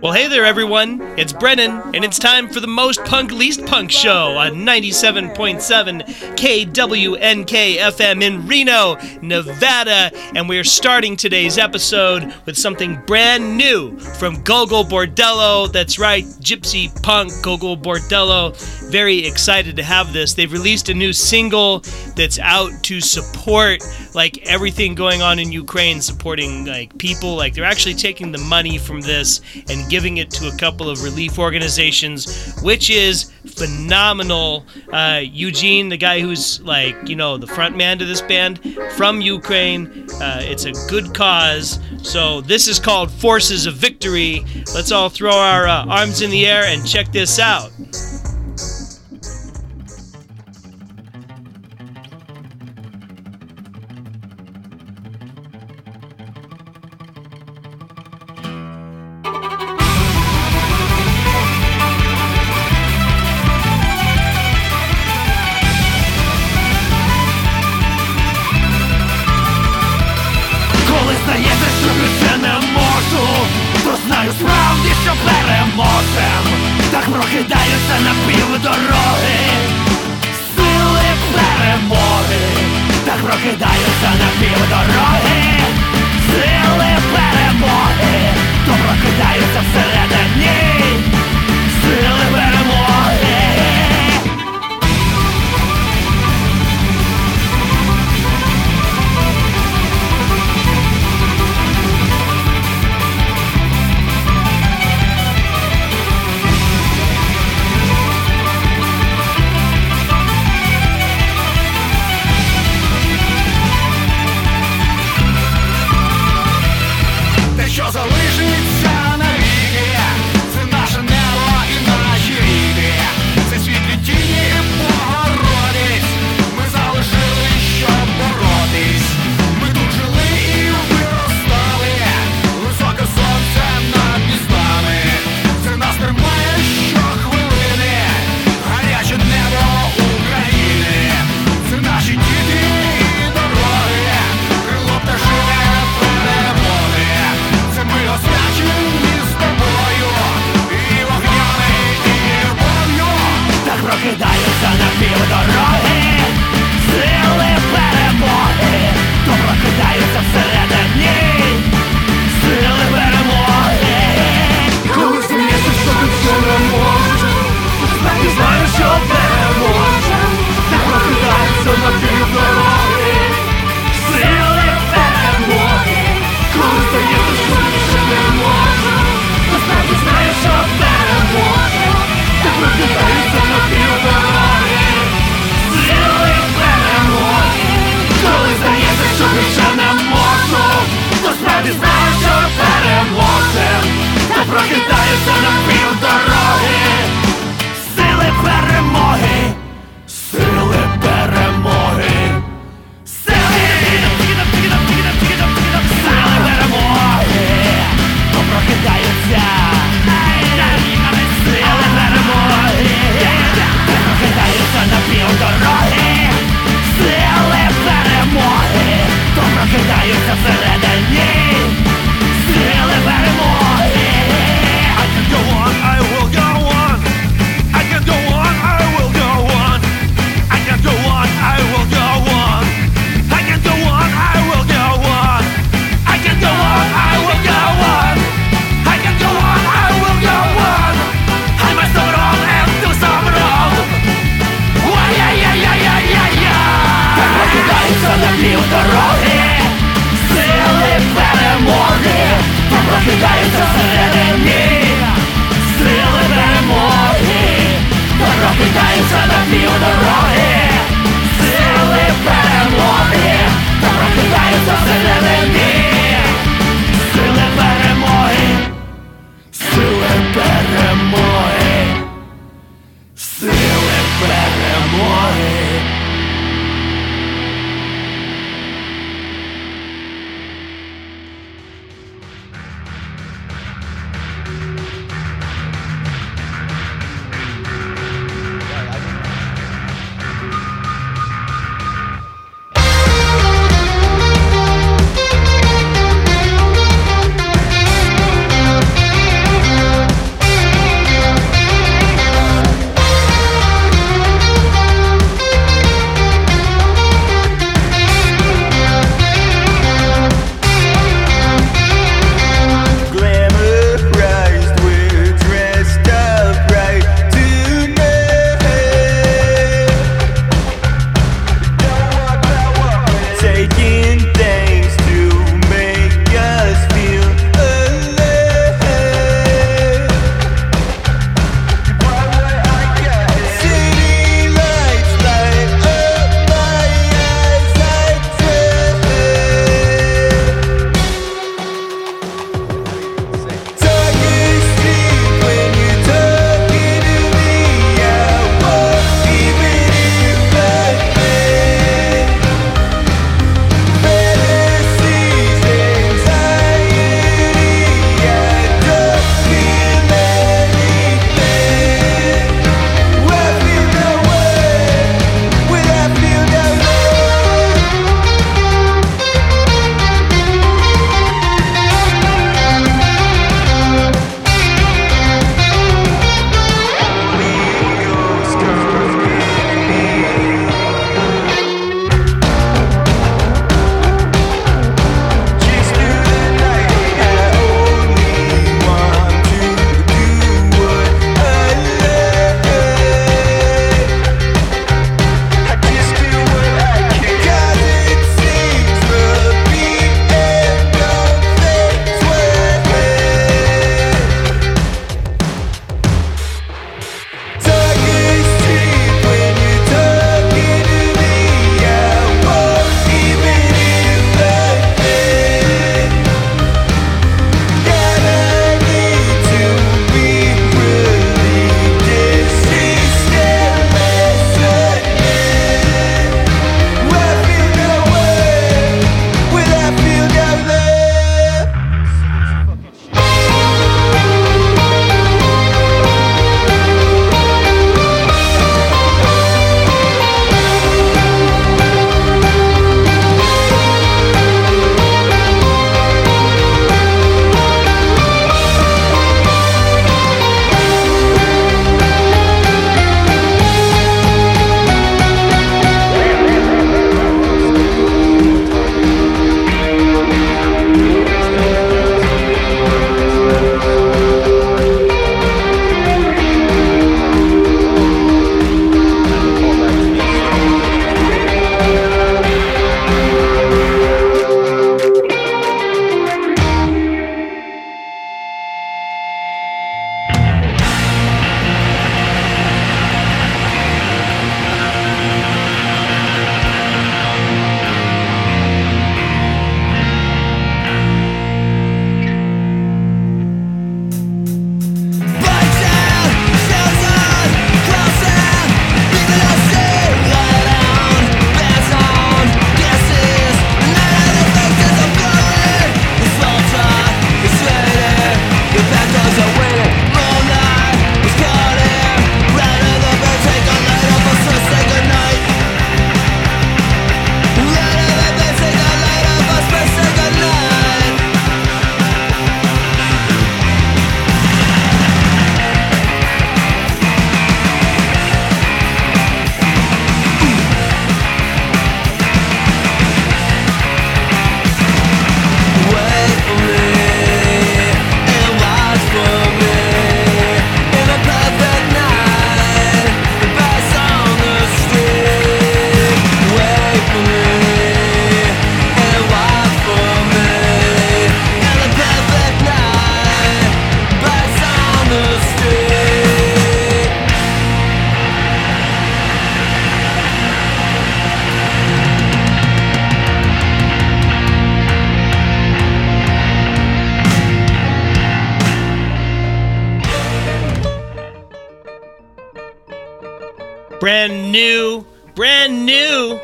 Well, hey there, everyone. It's Brennan, and it's time for the most punk, least punk show on 97.7 KWNK FM in Reno, Nevada. And we're starting today's episode with something brand new from Gogol Bordello. That's right, Gypsy Punk Gogol Bordello very excited to have this. They've released a new single that's out to support like everything going on in Ukraine, supporting like people. Like they're actually taking the money from this and giving it to a couple of relief organizations, which is phenomenal. Uh, Eugene, the guy who's like you know the front man to this band from Ukraine, uh, it's a good cause. So this is called Forces of Victory. Let's all throw our uh, arms in the air and check this out.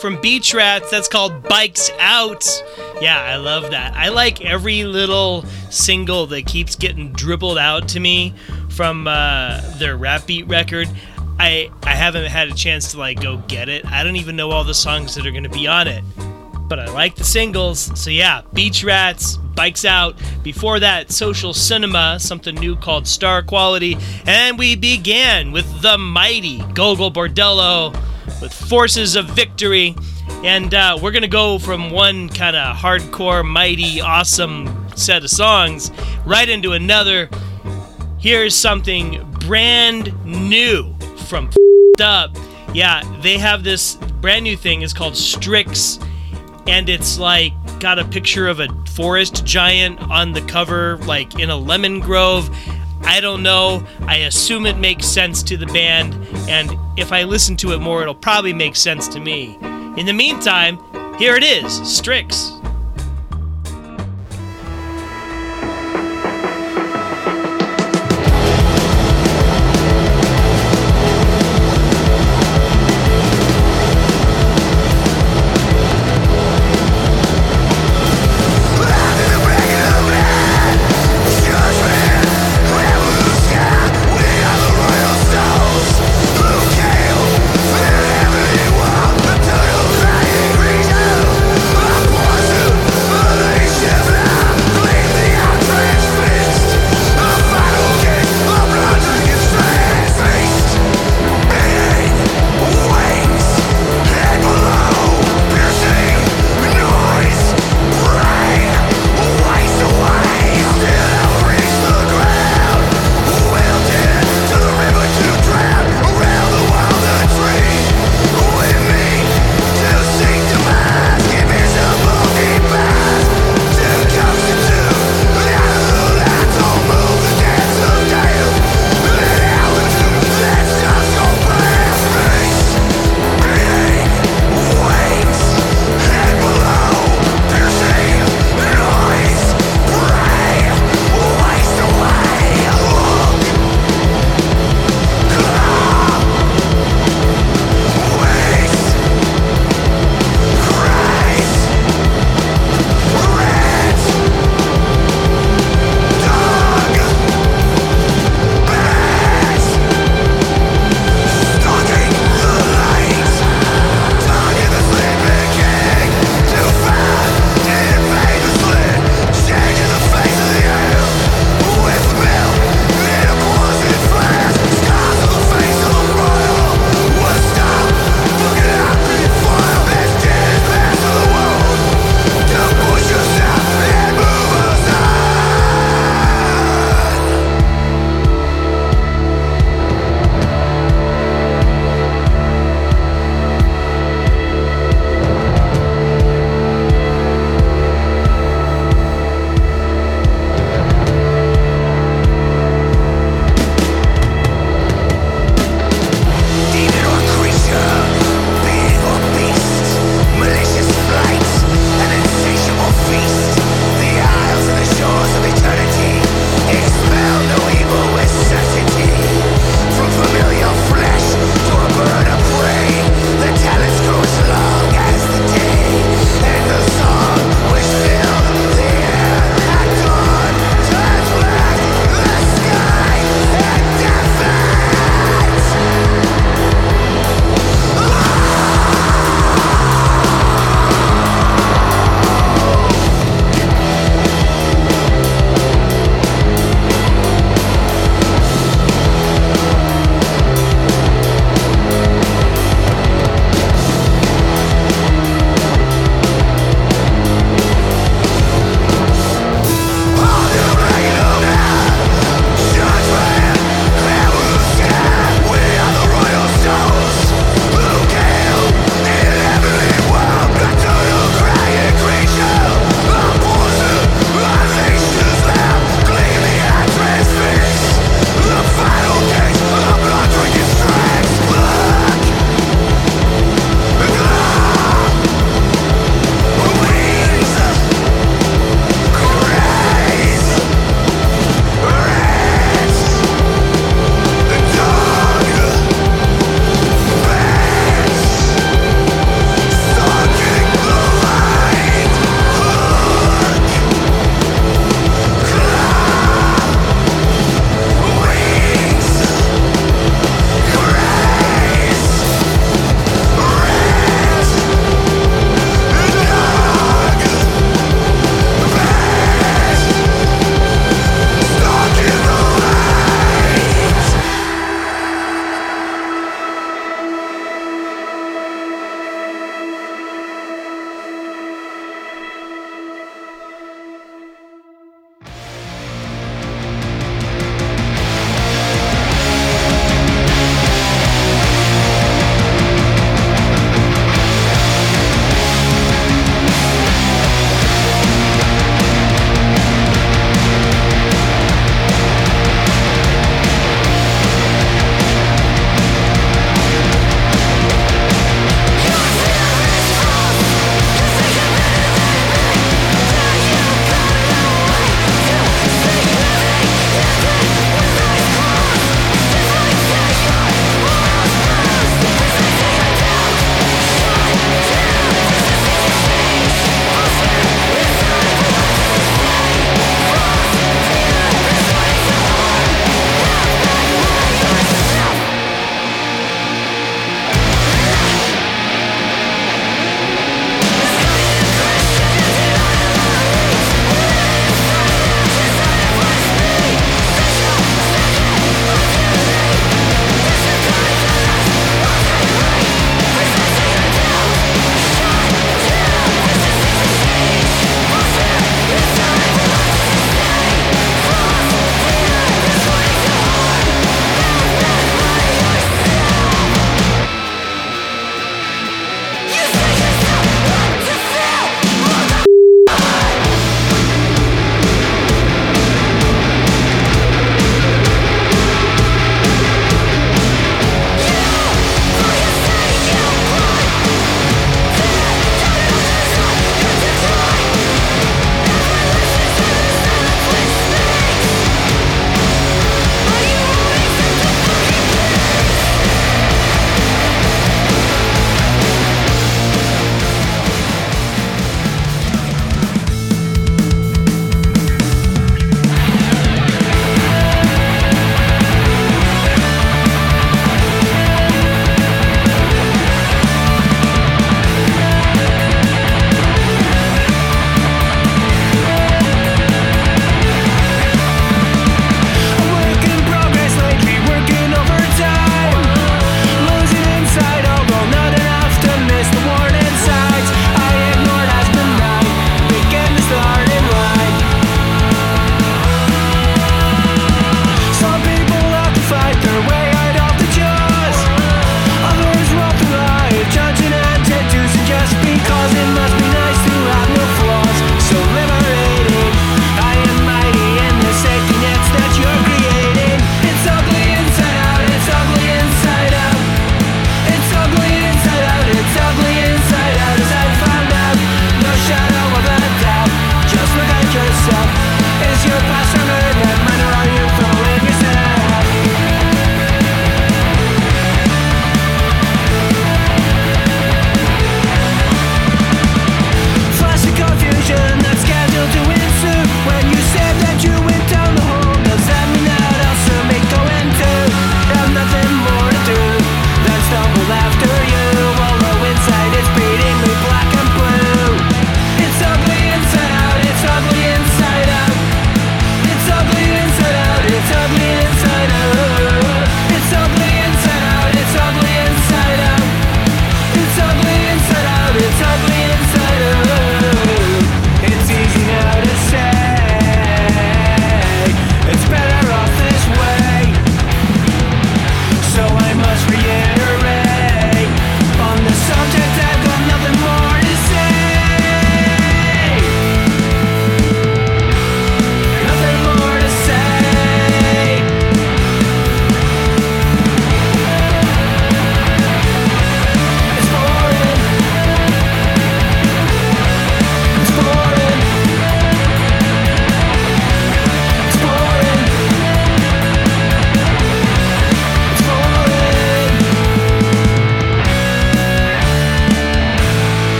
From Beach Rats. That's called Bikes Out. Yeah, I love that. I like every little single that keeps getting dribbled out to me from uh, their rap beat record. I I haven't had a chance to like go get it. I don't even know all the songs that are going to be on it. But I like the singles. So yeah, Beach Rats, Bikes Out. Before that, Social Cinema, something new called Star Quality. And we began with the mighty Gogol Bordello with Forces of Victory. And uh, we're going to go from one kind of hardcore, mighty, awesome set of songs right into another. Here's something brand new from Up. Yeah, they have this brand new thing. It's called Strix and it's like got a picture of a forest giant on the cover, like in a lemon grove. I don't know. I assume it makes sense to the band, and if I listen to it more, it'll probably make sense to me. In the meantime, here it is Strix.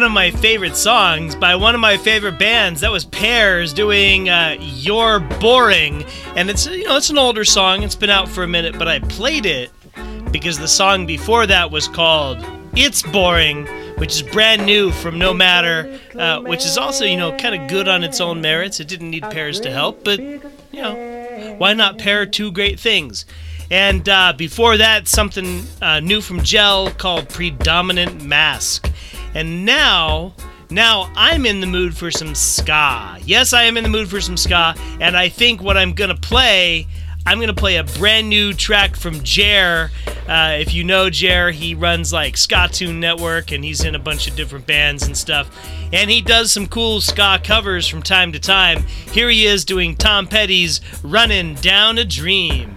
One of my favorite songs by one of my favorite bands. That was Pears doing uh, "You're Boring," and it's you know it's an older song. It's been out for a minute, but I played it because the song before that was called "It's Boring." Which is brand new from No Matter, uh, which is also, you know, kind of good on its own merits. It didn't need Pears to help, but, you know, why not pair two great things? And uh, before that, something uh, new from Gel called Predominant Mask. And now, now I'm in the mood for some ska. Yes, I am in the mood for some ska, and I think what I'm gonna play. I'm gonna play a brand new track from Jer. Uh, if you know Jer, he runs like Ska Tune Network, and he's in a bunch of different bands and stuff. And he does some cool ska covers from time to time. Here he is doing Tom Petty's "Running Down a Dream."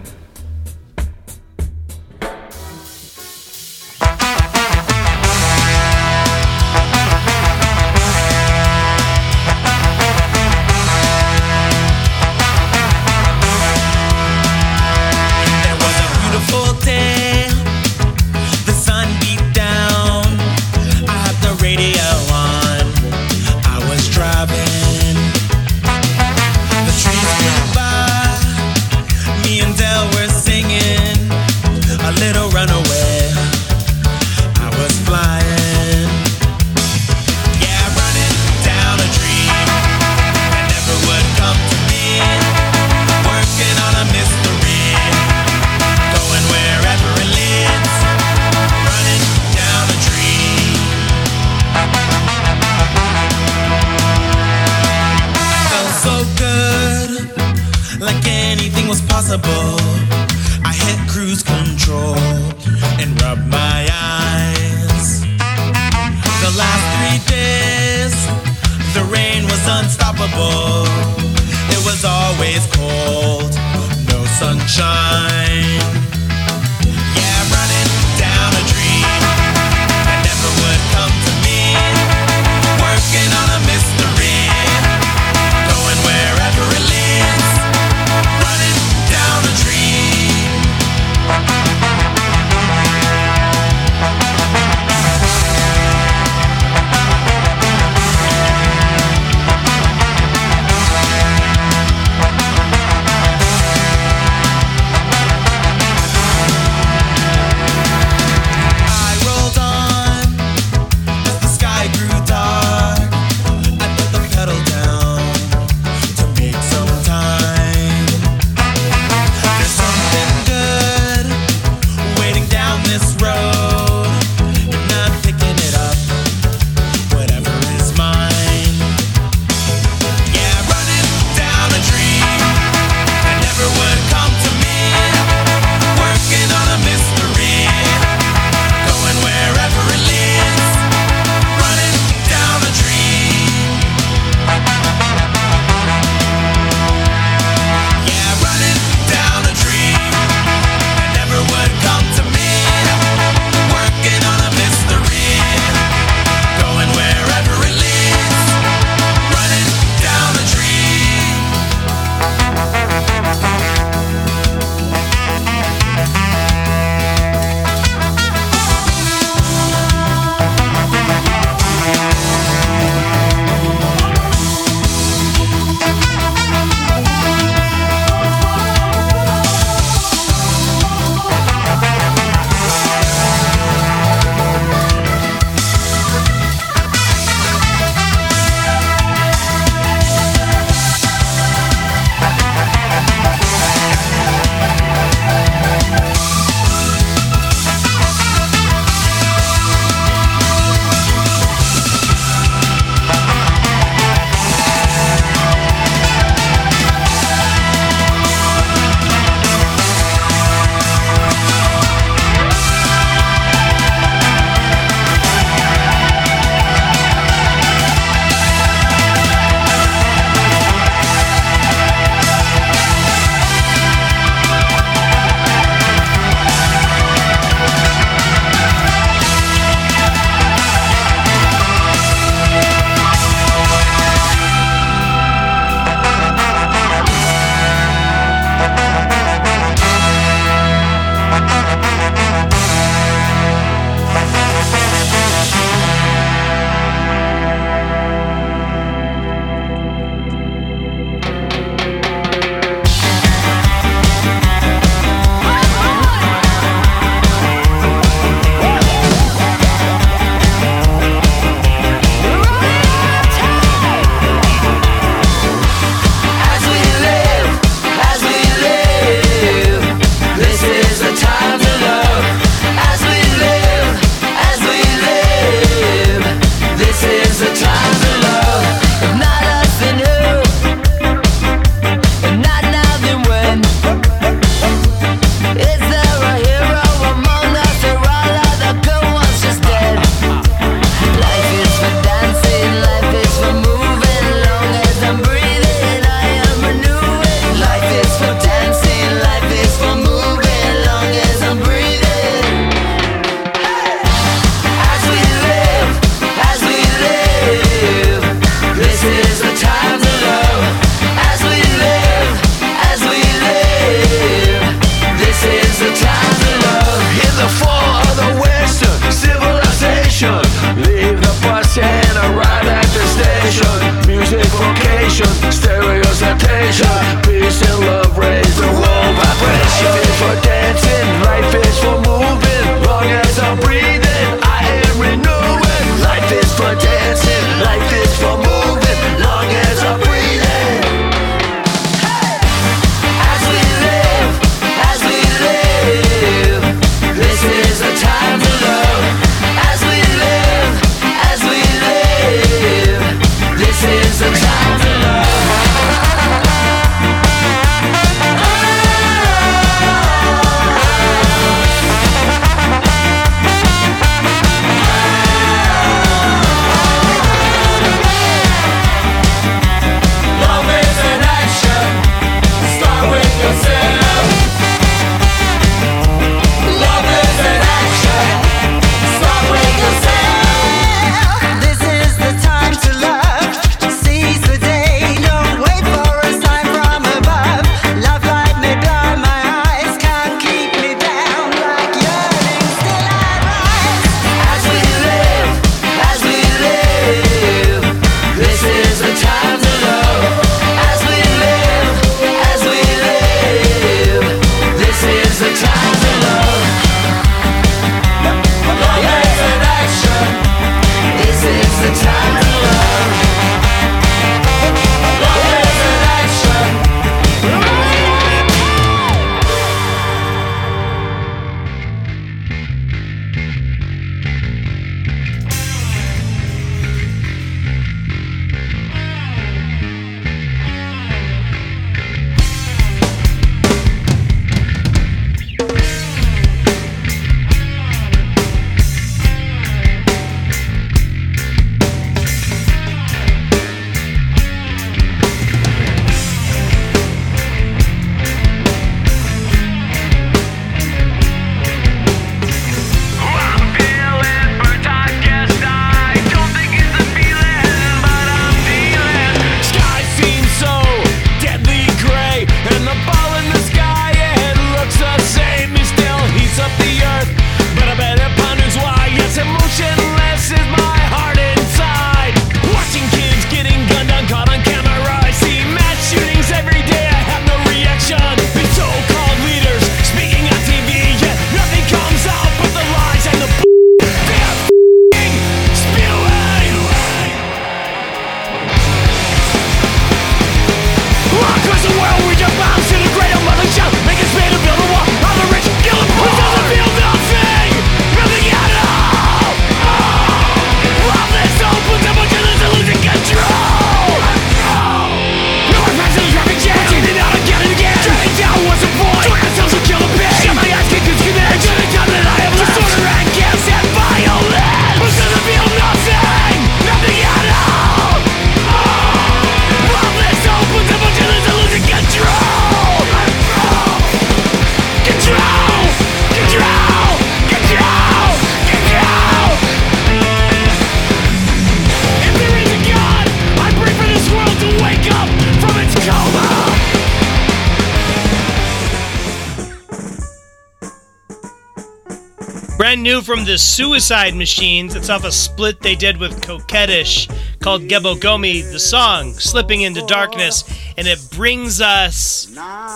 New from the Suicide Machines. It's off a split they did with Coquettish called Gebo Gomi. The song, Slipping into Darkness. And it brings us,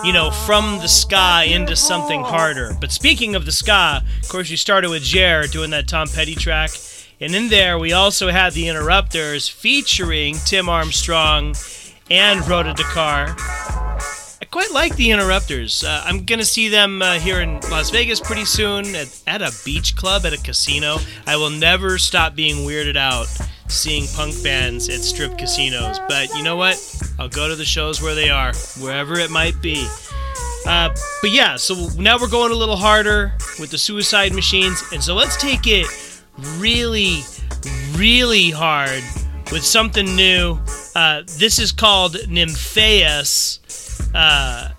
you know, from the ska into something harder. But speaking of the ska, of course, you started with Jer doing that Tom Petty track. And in there, we also had the Interrupters featuring Tim Armstrong and Rhoda Dakar. Quite like the Interrupters. Uh, I'm gonna see them uh, here in Las Vegas pretty soon at, at a beach club at a casino. I will never stop being weirded out seeing punk bands at strip casinos. But you know what? I'll go to the shows where they are, wherever it might be. Uh, but yeah, so now we're going a little harder with the Suicide Machines, and so let's take it really, really hard with something new. Uh, this is called Nymphaeus. Uh,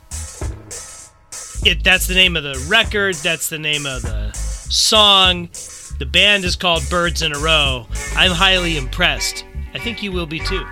it that's the name of the record. That's the name of the song. The band is called Birds in a Row. I'm highly impressed. I think you will be too.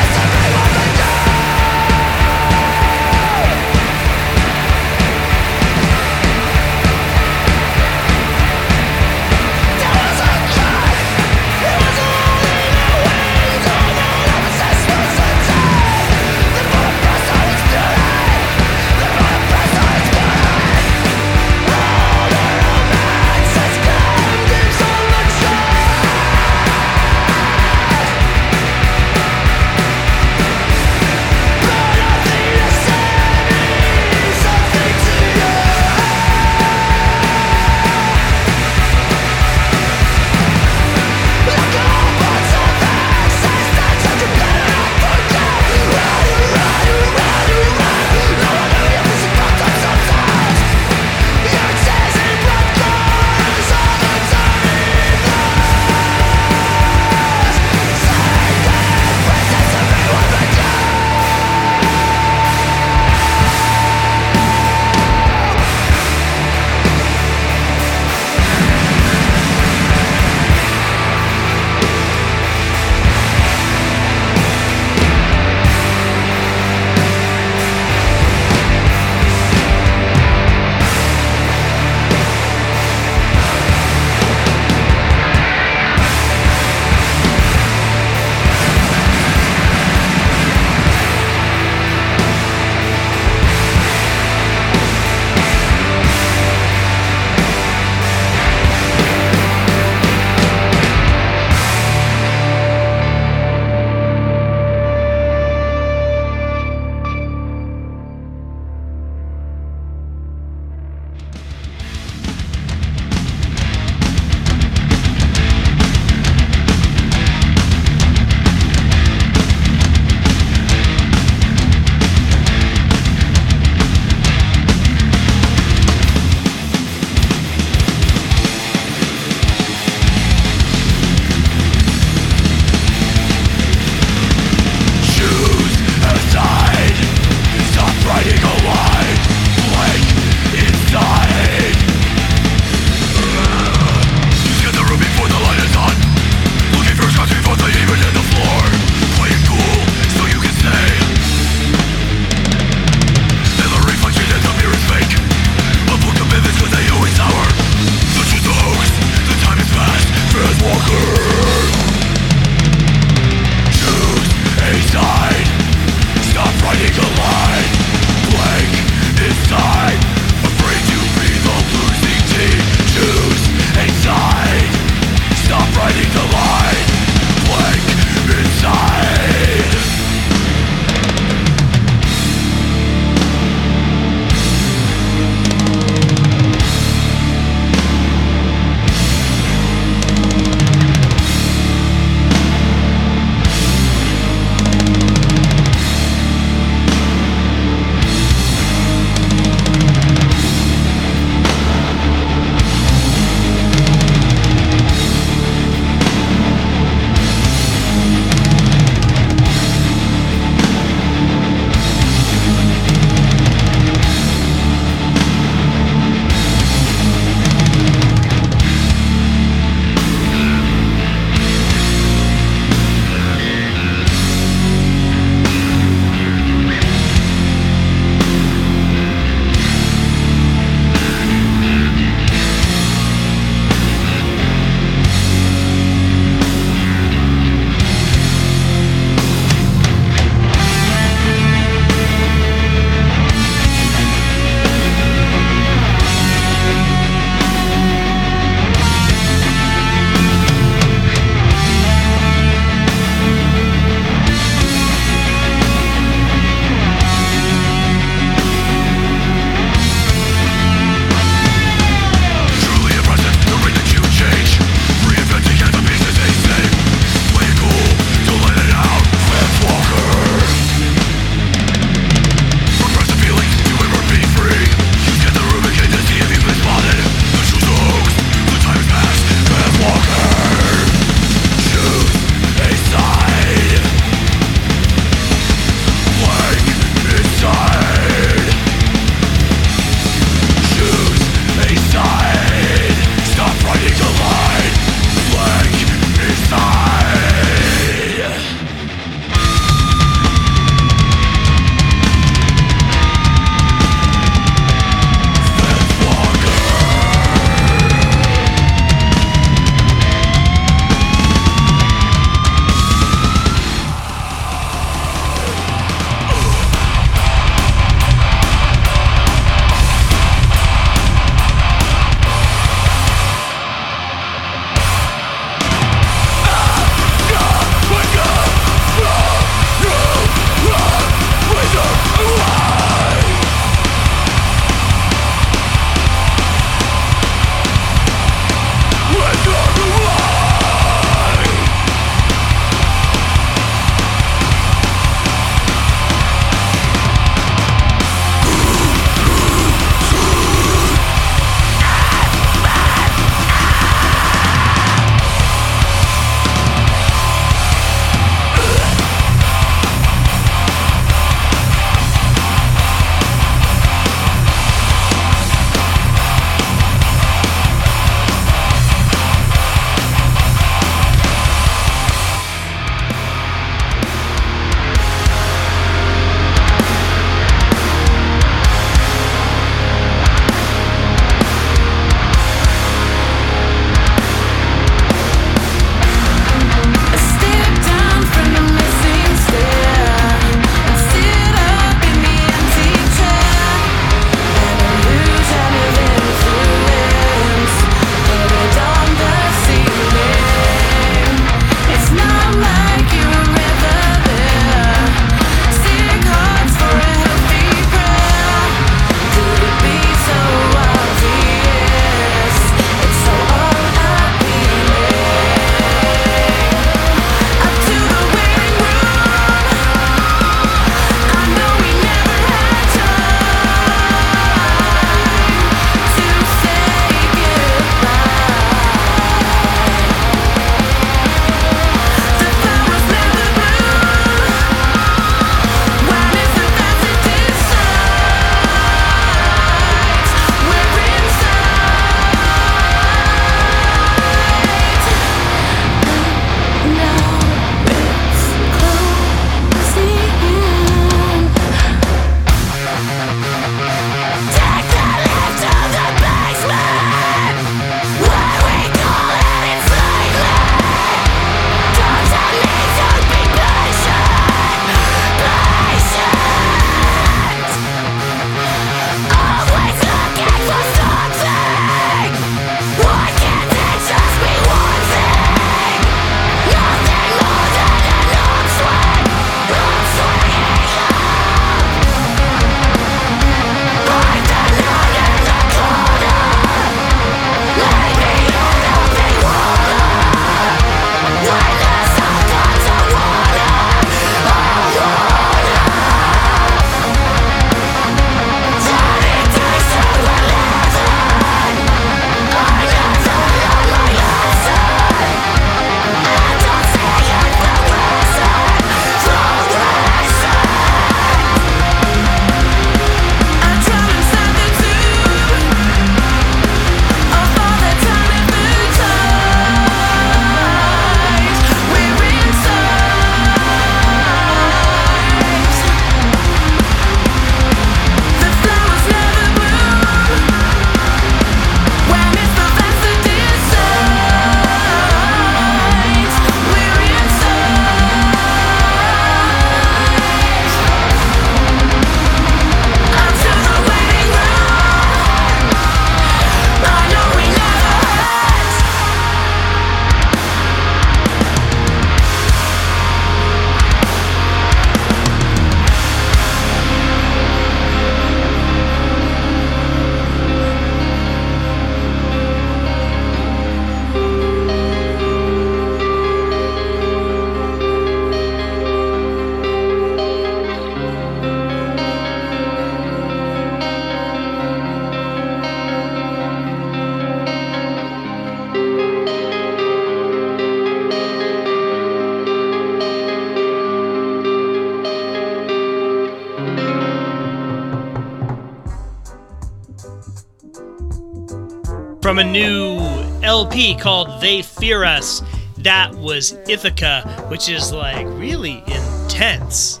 From a new LP called They Fear Us. That was Ithaca, which is like really intense.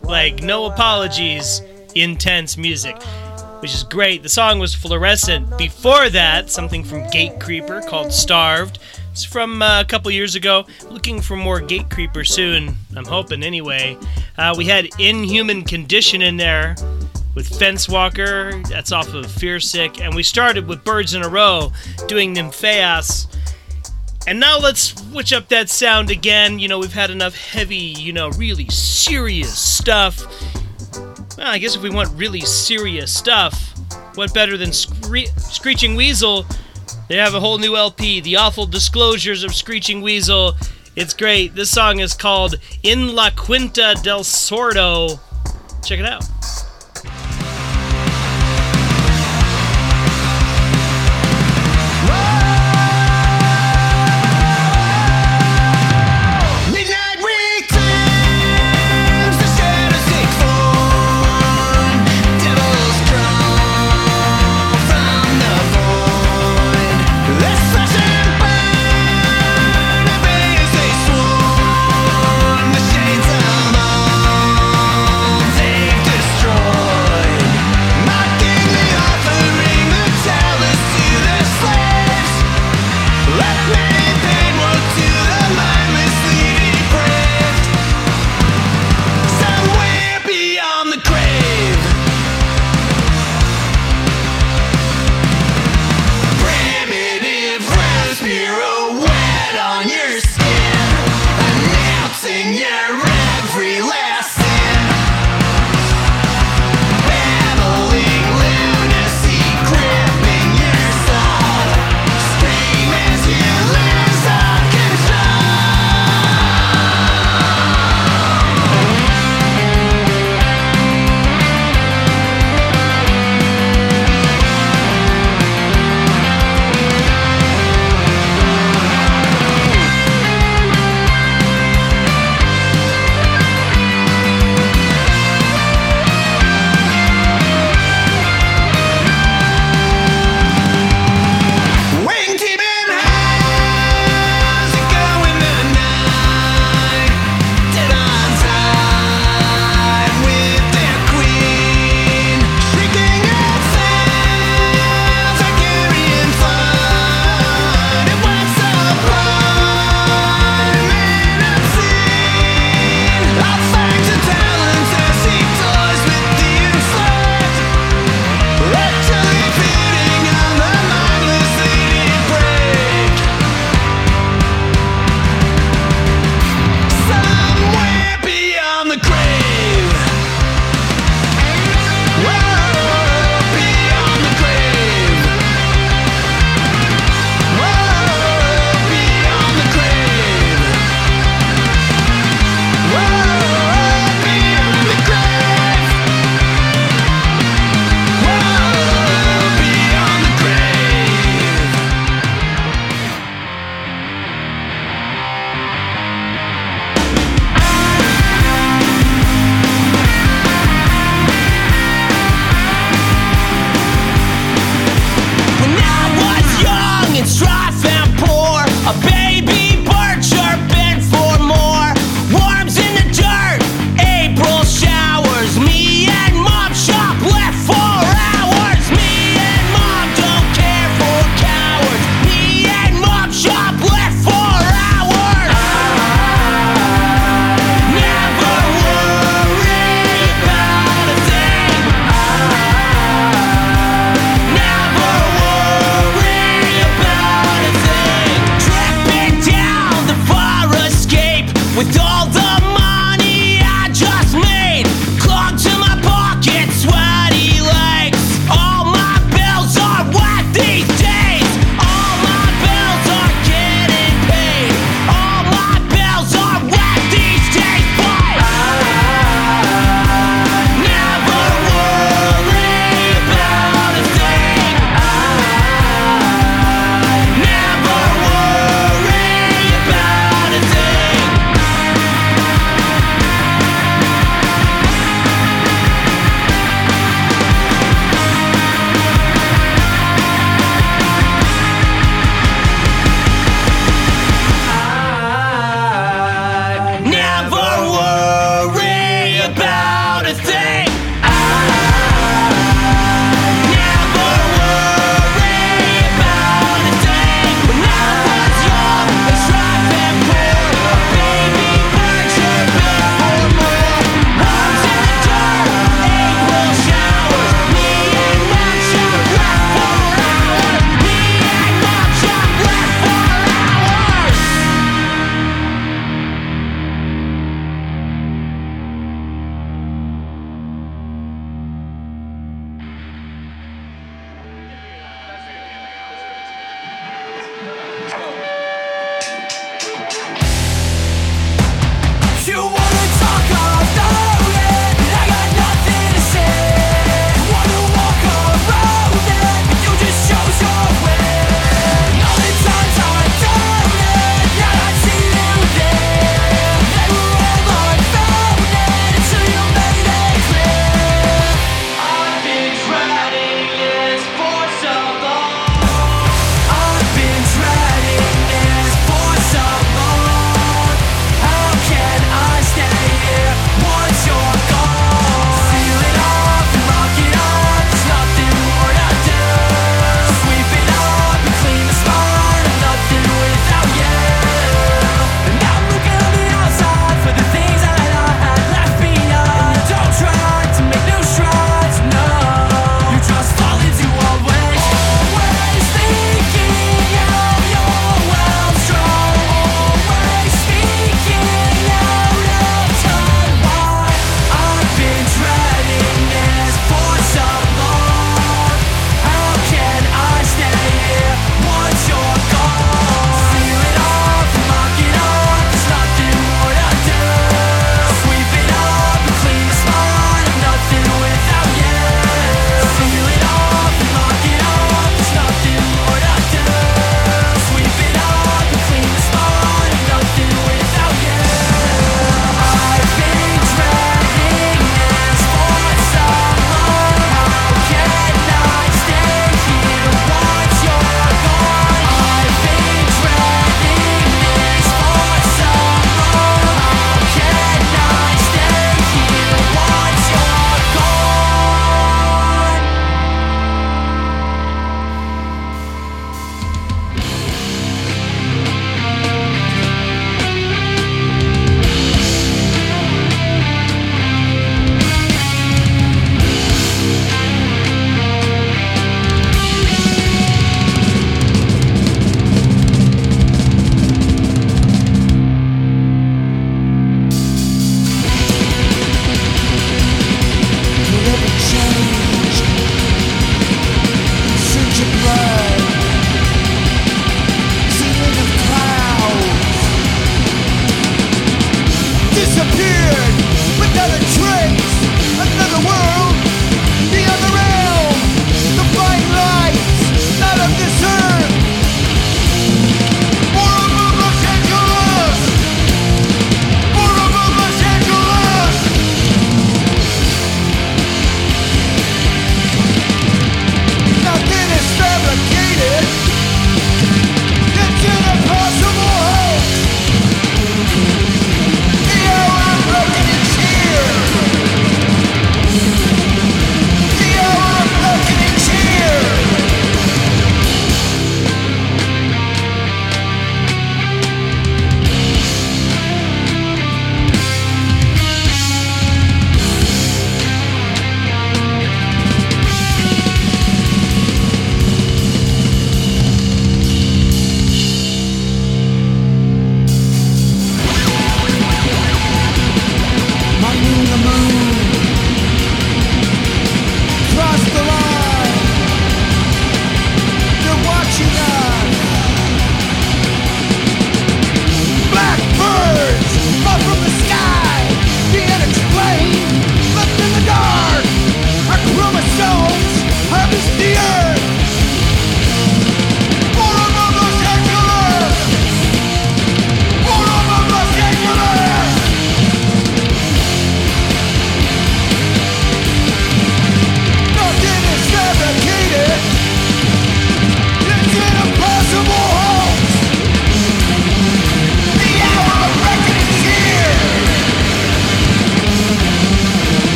Like, no apologies, intense music, which is great. The song was Fluorescent. Before that, something from Gatecreeper called Starved. It's from uh, a couple years ago. Looking for more Gatecreeper soon, I'm hoping anyway. Uh, we had Inhuman Condition in there with Fence Walker. That's off of Fearsick. And we started with Birds in a Row doing Nymphaeus. And now let's switch up that sound again. You know, we've had enough heavy, you know, really serious stuff. Well, I guess if we want really serious stuff, what better than Scree- Screeching Weasel? They have a whole new LP, The Awful Disclosures of Screeching Weasel. It's great. This song is called In La Quinta del Sordo. Check it out.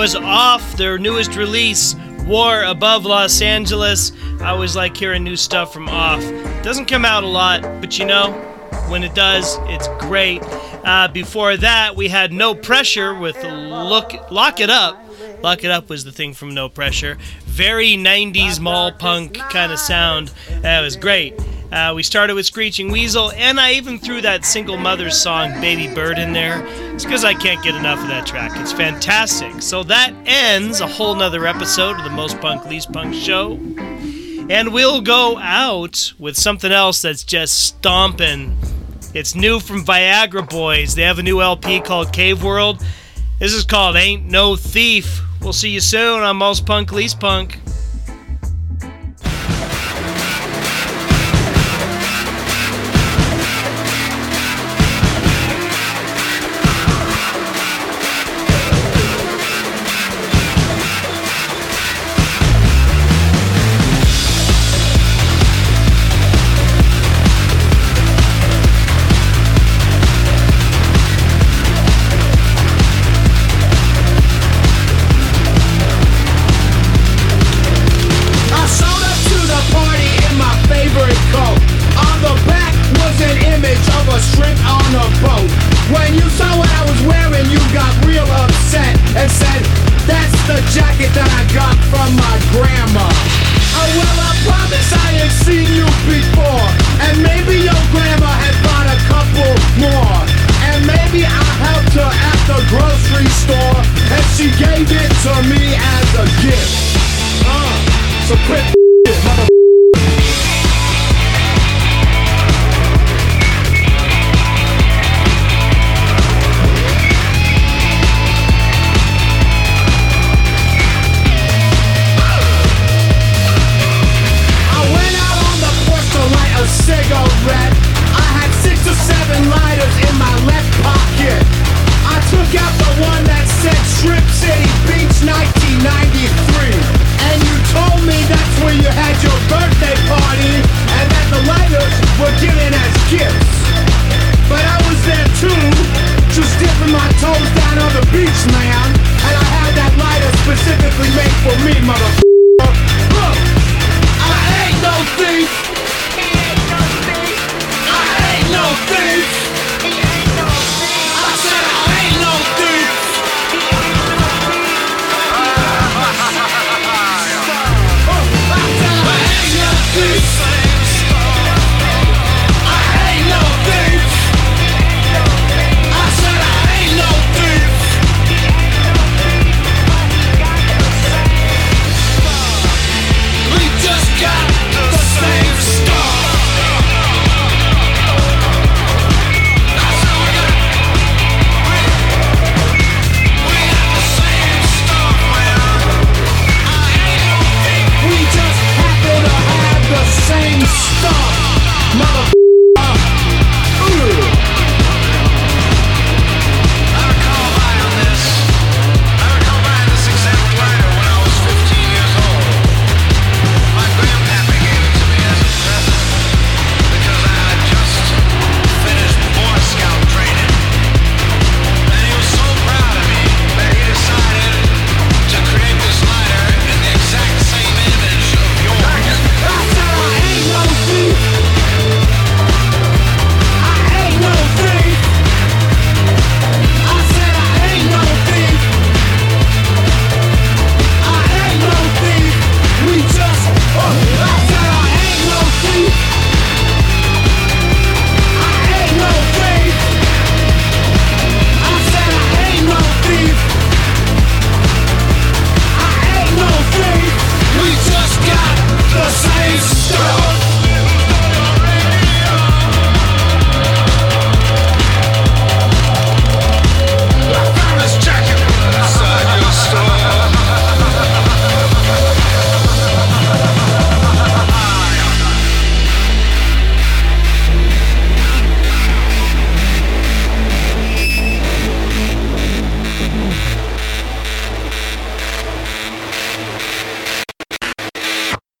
Was off their newest release, War Above Los Angeles. I always like hearing new stuff from Off. Doesn't come out a lot, but you know, when it does, it's great. Uh, before that, we had No Pressure with Look Lock It Up. Lock It Up was the thing from No Pressure. Very 90s mall punk kind of sound. That was great. Uh, we started with Screeching Weasel, and I even threw that single mother's song, Baby Bird, in there. It's because I can't get enough of that track. It's fantastic. So that ends a whole nother episode of the Most Punk, Least Punk show. And we'll go out with something else that's just stomping. It's new from Viagra Boys. They have a new LP called Cave World. This is called Ain't No Thief. We'll see you soon on Most Punk, Least Punk.